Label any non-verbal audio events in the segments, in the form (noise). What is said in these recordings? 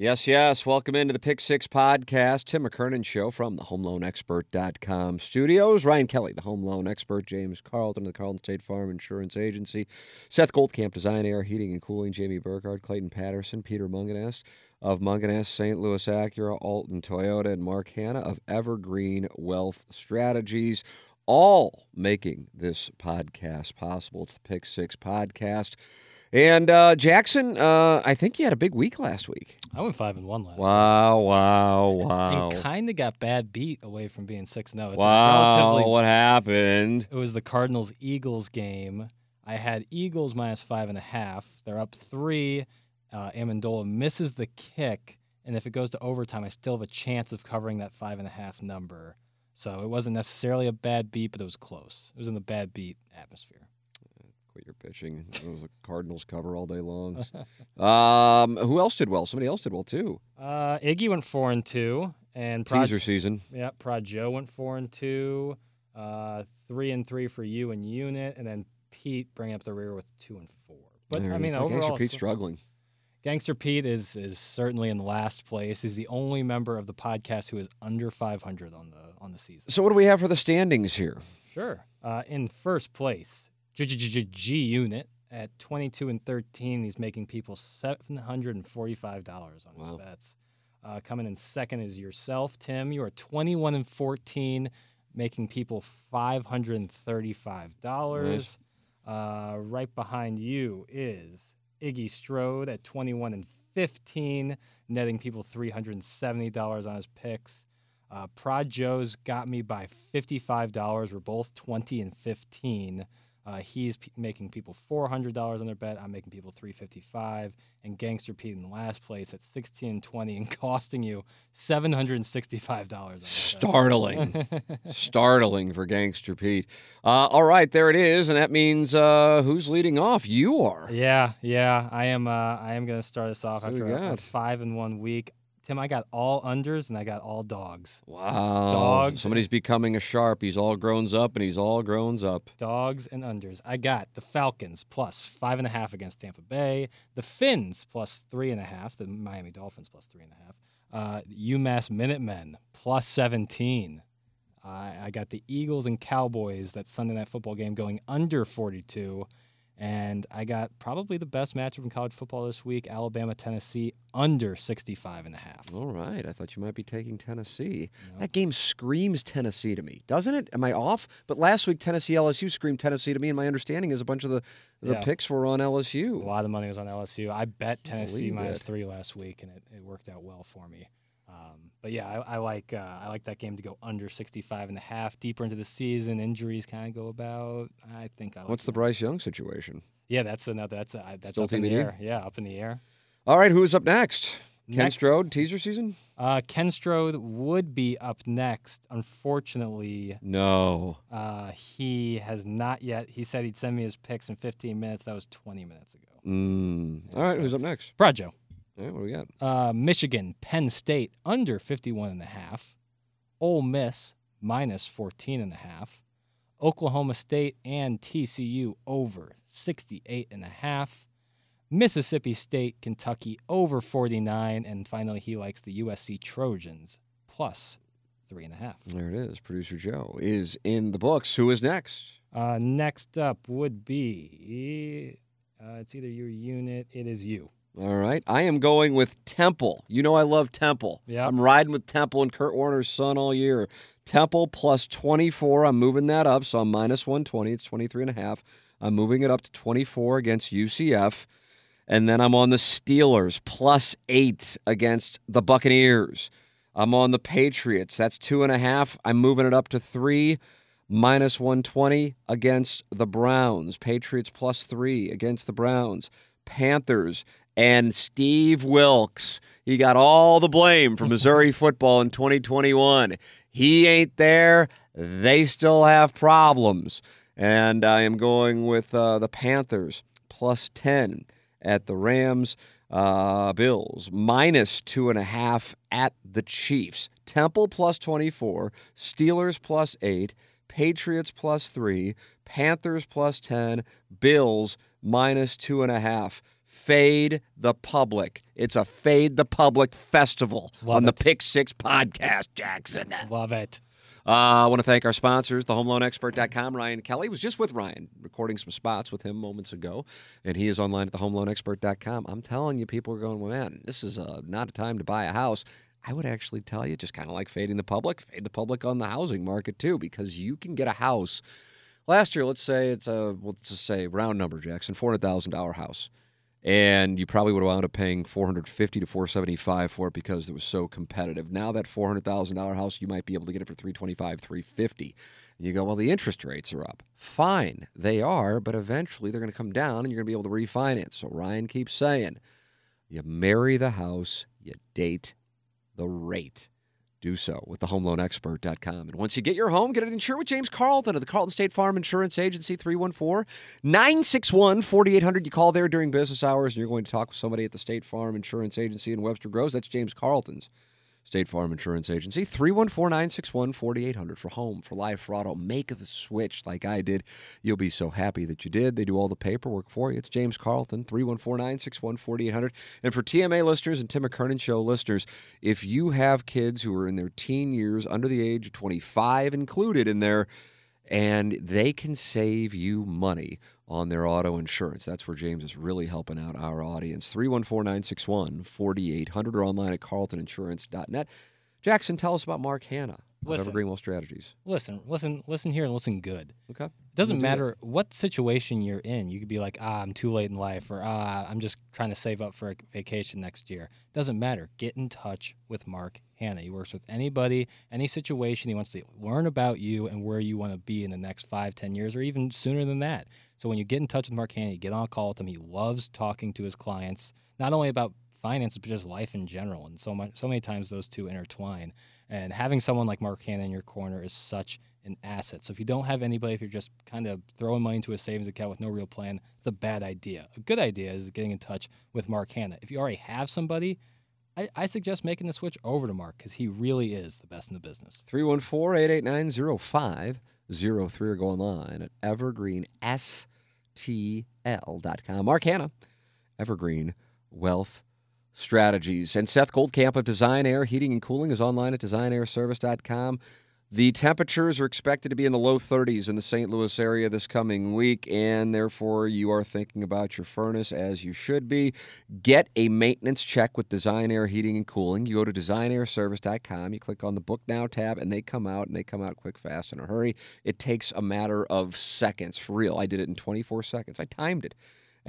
Yes, yes. Welcome into the Pick Six podcast. Tim McKernan Show from the HomeLoanExpert.com studios. Ryan Kelley, the Home Loan Expert. James Carlton of the Carlton State Farm Insurance Agency. Seth Goldcamp, Design Aire, Heating and Cooling. Jamie Burkhardt, Clayton Patterson, Peter Mungenast of Mungenast, St. Louis Acura, Alton Toyota, and Mark Hannah of Evergreen Wealth Strategies. All making this podcast possible. It's the Pick Six podcast. And uh, Jackson, uh, I think you had a big week last week. I went five and one last. Wow! Week. Wow! Wow! And kind of got bad beat away from being six zero. Wow! What happened? It was the Cardinals Eagles game. I had Eagles minus five and a half. They're up three. Uh, Ammendola misses the kick, and if it goes to overtime, I still have a chance of covering that five and a half number. So it wasn't necessarily a bad beat, but it was close. It was in the bad beat atmosphere quit your pitching. It was a Cardinals cover all day long. um, who else did well? Somebody else did well too. Uh, Iggy went four and two, and Prod, teaser season. Yeah, Prod Joe went four and two. Uh, three and three for you and Unit, and then Pete bringing up the rear with two and four. But there I mean, overall, Gangster Pete's struggling. Gangster Pete is is certainly in last place. He's the only member of the podcast who is under 500 on the on the season. So what do we have for the standings here? Sure. Uh, in first place, G unit at 22 and 13. He's making people $745 on wow. his bets. Uh, coming in second is yourself, Tim. You are 21 and 14, making people $535. Nice. Uh, right behind you is Iggy Strode at 21 and 15, netting people $370 on his picks. Uh, Prod Joe's got me by $55. We're both 20 and 15. Uh, he's p- making people four hundred dollars on their bet. I'm making people three fifty five, and Gangster Pete in last place at sixteen and twenty, and (laughs) costing you seven hundred and sixty five dollars. Startling, (laughs) startling for Gangster Pete. Uh, all right, there it is, and that means uh, who's leading off? You are. Yeah, yeah, I am. Uh, I am going to start us off so after a, a five in one week. Tim, I got all unders and I got all dogs. Wow. Dogs. Somebody's becoming a sharp. He's all grown up and he's all grown up. Dogs and unders. I got the Falcons plus five and a half against Tampa Bay, the Fins plus three and a half, the Miami Dolphins plus three and a half, uh, UMass Minutemen plus 17. Uh, I got the Eagles and Cowboys, that Sunday night football game, going under 42. And I got probably the best matchup in college football this week Alabama, Tennessee, under 65 and a half. All right. I thought you might be taking Tennessee. That game screams Tennessee to me, doesn't it? Am I off? But last week, Tennessee LSU screamed Tennessee to me, and my understanding is a bunch of the, the yeah. picks were on LSU. A lot of money was on LSU. I bet Tennessee minus three last week, and it, it worked out well for me. Um, but yeah, I, I like uh, I like that game to go under 65 and a half. Deeper into the season, injuries kind of go about. I think I. Like What's the Bryce Young situation? Yeah, that's another. That's uh, that's Still up in the air. Yeah, up in the air. All right, who's up next? next Ken Strode teaser season. Uh, Ken Strode would be up next. Unfortunately, no. Uh, he has not yet. He said he'd send me his picks in 15 minutes. That was 20 minutes ago. Mm. All right, so, who's up next? Prod Joe. what do we got? Uh, Michigan, Penn State under 51 and a half. Ole Miss minus 14 and a half. Oklahoma State and TCU over 68 and a half. Mississippi State, Kentucky over 49, and finally he likes the USC Trojans plus three and a half. There it is. Producer Joe is in the books. Who is next? Uh, next up would be uh, it's either your unit. It is you. All right. I am going with Temple. You know I love Temple. Yeah. I'm riding with Temple and Kurt Warner's son all year. Temple plus 24. I'm moving that up, so I'm minus 120. It's 23 and a half. I'm moving it up to 24 against UCF. And then I'm on the Steelers plus eight against the Buccaneers. I'm on the Patriots. That's two and a half. I'm moving it up to three, minus 120 against the Browns. Patriots plus three against the Browns. Panthers and Steve Wilks. He got all the blame for (laughs) Missouri football in 2021. He ain't there. They still have problems. And I am going with uh, the Panthers plus 10 at the Rams. Uh, Bills minus two and a half at the Chiefs. Temple plus 24. Steelers plus eight. Patriots plus three. Panthers plus 10. Bills minus two and a half. Fade the public. It's a Fade the Public festival Love on the it. Pick Six podcast, Jackson. Love it. Uh, I want to thank our sponsors, thehomeloanexpert.com. Ryan Kelley was just with Ryan, recording some spots with him moments ago, and he is online at thehomeloanexpert.com. I'm telling you, people are going, well, man, this is uh, not a time to buy a house. I would actually tell you, just kind of like fading the public, fade the public on the housing market too, because you can get a house. Last year, let's say it's a, we'll just say round number, Jackson, $400,000 house and you probably would have wound up paying 450 to 475 for it because it was so competitive. Now that $400,000 house, you might be able to get it for 325, 350. And you go, well, the interest rates are up. Fine, they are, but eventually they're going to come down and you're going to be able to refinance. So Ryan keeps saying, you marry the house, you date the rate. Do so with thehomeloanexpert.com. And once you get your home, get it insured with James Carlton of the Carlton State Farm Insurance Agency, 314 961 4800. You call there during business hours and you're going to talk with somebody at the State Farm Insurance Agency in Webster Groves. That's James Carlton's State Farm Insurance Agency, 314 961 4800 for home, for life, for auto. Make the switch like I did. You'll be so happy that you did. They do all the paperwork for you. It's James Carlton, 314 961 4800. And for TMA listeners and Tim McKernan Show listeners, if you have kids who are in their teen years, under the age of 25 included in there, and they can save you money on their auto insurance. That's where James is really helping out our audience. 314 961 4800 or online at carltoninsurance.net. Jackson, tell us about Mark Hannah Listen. Evergreen Wealth Strategies. Listen, listen, listen here and listen good. Okay. It doesn't do that. matter what situation you're in. You could be like, ah, I'm too late in life, or ah, I'm just trying to save up for a vacation next year. Doesn't matter. Get in touch with Mark Hannah. He works with anybody, any situation. He wants to learn about you and where you want to be in the next five, ten years, or even sooner than that. So when you get in touch with Mark Hannah, you get on a call with him. He loves talking to his clients, not only about finances, but just life in general. And so much, so many times those two intertwine. And having someone like Mark Hannah in your corner is such an asset. So if you don't have anybody, if you're just kind of throwing money into a savings account with no real plan, it's a bad idea. A good idea is getting in touch with Mark Hannah. If you already have somebody, I, I suggest making the switch over to Mark because he really is the best in the business. 314 889 0503 or go online at evergreenstl.com. Mark Hannah, Evergreen Wealth Strategies. And Seth Goldcamp of Design Aire Heating and Cooling is online at designairservice.com. The temperatures are expected to be in the low 30s in the St. Louis area this coming week, and therefore you are thinking about your furnace as you should be. Get a maintenance check with Design Aire Heating and Cooling. You go to designairservice.com, you click on the Book Now tab, and they come out, and they come out quick, fast, in a hurry. It takes a matter of seconds, for real. I did it in 24 seconds. I timed it.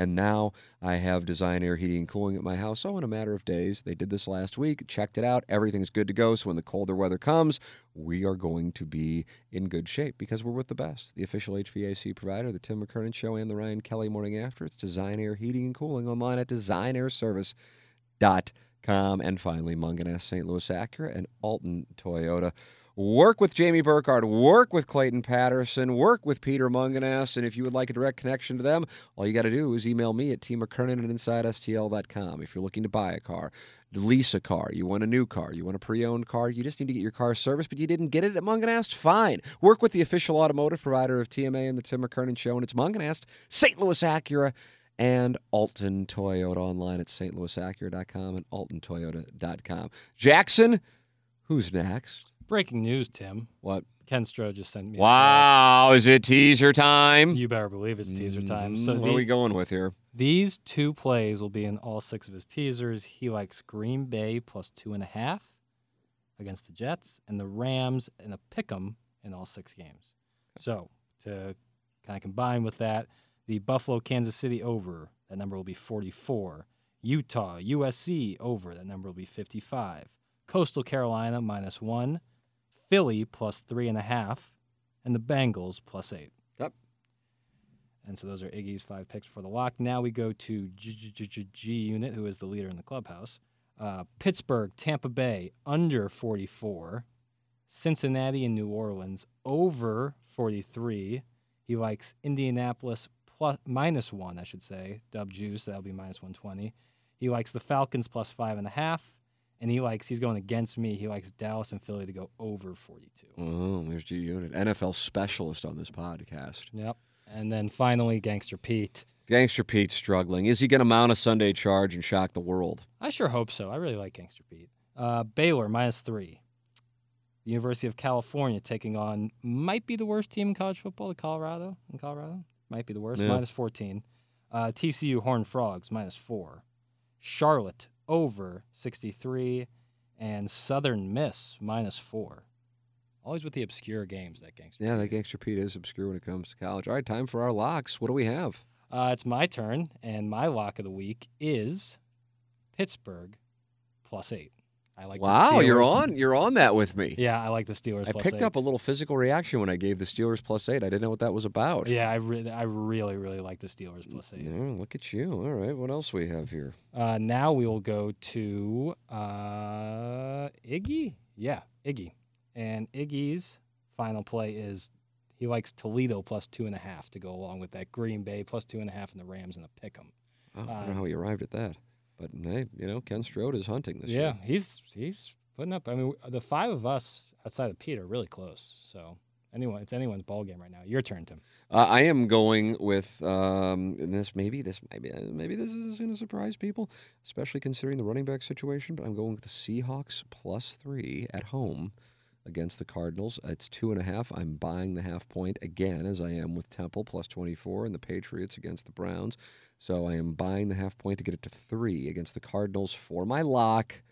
And now I have Design Aire Heating and Cooling at my house. Oh, in a matter of days. They did this last week, checked it out. Everything's good to go. So when the colder weather comes, we are going to be in good shape because we're with the best. The official HVAC provider, the Tim McKernan Show, and the Ryan Kelley Morning After. It's Design Aire Heating and Cooling online at designairservice.com. And finally, Mungenast St. Louis Acura and Alton Toyota. Work with Jamie Burkhardt, work with Clayton Patterson, work with Peter Mungenast, and if you would like a direct connection to them, all you got to do is email me at tmckernan at InsideSTL.com. If you're looking to buy a car, lease a car, you want a new car, you want a pre-owned car, you just need to get your car serviced, but you didn't get it at Mungenast, fine. Work with the official automotive provider of TMA and the Tim McKernan Show, and it's Mungenast, St. Louis Acura, and Alton Toyota online at stlouisacura.com and altontoyota.com. Jackson, who's next? Breaking news, Tim. What? Ken Stroh just sent me. Wow, is it teaser time? You better believe it's teaser time. So Mm, what the- are we going with here? These two plays will be in all six of his teasers. He likes Green Bay plus two and a half against the Jets, and the Rams and a pick 'em in all six games. So to kind of combine with that, the Buffalo Kansas City over, that number will be 44. Utah USC over, that number will be 55. Coastal Carolina minus one. Philly plus three and a half. And the Bengals plus eight. Yep. And so those are Iggy's five picks for the lock. Now we go to G, Unit, who is the leader in the clubhouse. Uh, Pittsburgh, Tampa Bay under 44. Cincinnati and New Orleans over 43. He likes Indianapolis plus minus one, I should say. Dub juice, that'll be minus 120. He likes the Falcons plus five and a half. And he likes, he's going against me. He likes Dallas and Philly to go over 42. Oh, there's G Unit, NFL specialist on this podcast. Yep. And then finally, Gangster Pete. Gangster Pete's struggling. Is he going to mount a Sunday charge and shock the world? I sure hope so. I really like Gangster Pete. Uh, Baylor minus three. The University of California taking on might be the worst team in college football, the Colorado in Colorado. Might be the worst, Yeah. minus 14. Uh, TCU Horned Frogs minus four. Charlotte over 63. And Southern Miss minus four. Always with the obscure games, that Gangster Yeah, that Gangster Pete is obscure when it comes to college. All right, time for our locks. What do we have? Uh, it's my turn, and my lock of the week is Pittsburgh plus eight. I like. the wow, you're on. You're on that with me. Yeah, I like the Steelers. I picked up a little physical reaction when I gave the Steelers plus eight. I didn't know what that was about. Yeah, I really, I really, really like the Steelers plus eight. Look at you. All right, what else we have here? Uh, now we will go to uh, Iggy. Yeah, Iggy, and Iggy's final play is he likes Toledo plus two and a half to go along with that Green Bay plus two and a half and the Rams and the pick 'em. Oh, I don't know Um, how he arrived at that, but hey, you know, Ken Strode is hunting this Yeah, year. he's he's putting up. I mean, the five of us outside of Pete are really close. So anyone, it's anyone's ball game right now. Your turn, Tim. Uh, I am going with um, this. Maybe this might be. Maybe this is going to surprise people, especially considering the running back situation. But I'm going with the Seahawks plus three at home against the Cardinals. It's two and a half. I'm buying the half point again, as I am with Temple plus 24 and the Patriots against the Browns. So I am buying the half point to get it to three against the Cardinals for my lock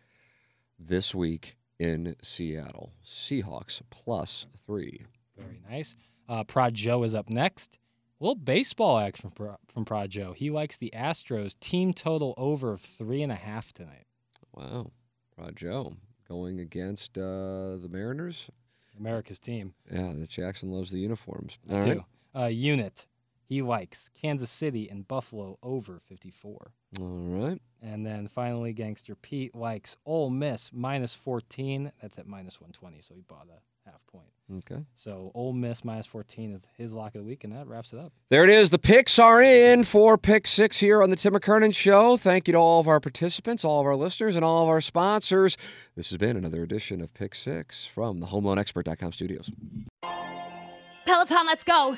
this week in Seattle. Seahawks plus three. Very nice. Uh, Prod Joe is up next. A little baseball action from, Pro- from Prod Joe. He likes the Astros team total over of three and a half tonight. Wow. Rod Joe going against uh, the Mariners. America's team. Yeah, the Jackson loves the uniforms. I All do. right. Uh, unit. He likes Kansas City and Buffalo over 54. All right. And then finally, Gangster Pete likes Ole Miss minus 14. That's at minus 120, so he bought a half point. Okay. So Ole Miss minus 14 is his lock of the week, and that wraps it up. There it is. The picks are in for pick six here on the Tim McKernan Show. Thank you to all of our participants, all of our listeners, and all of our sponsors. This has been another edition of Pick Six from the HomeLoanExpert.com studios. Peloton, let's go.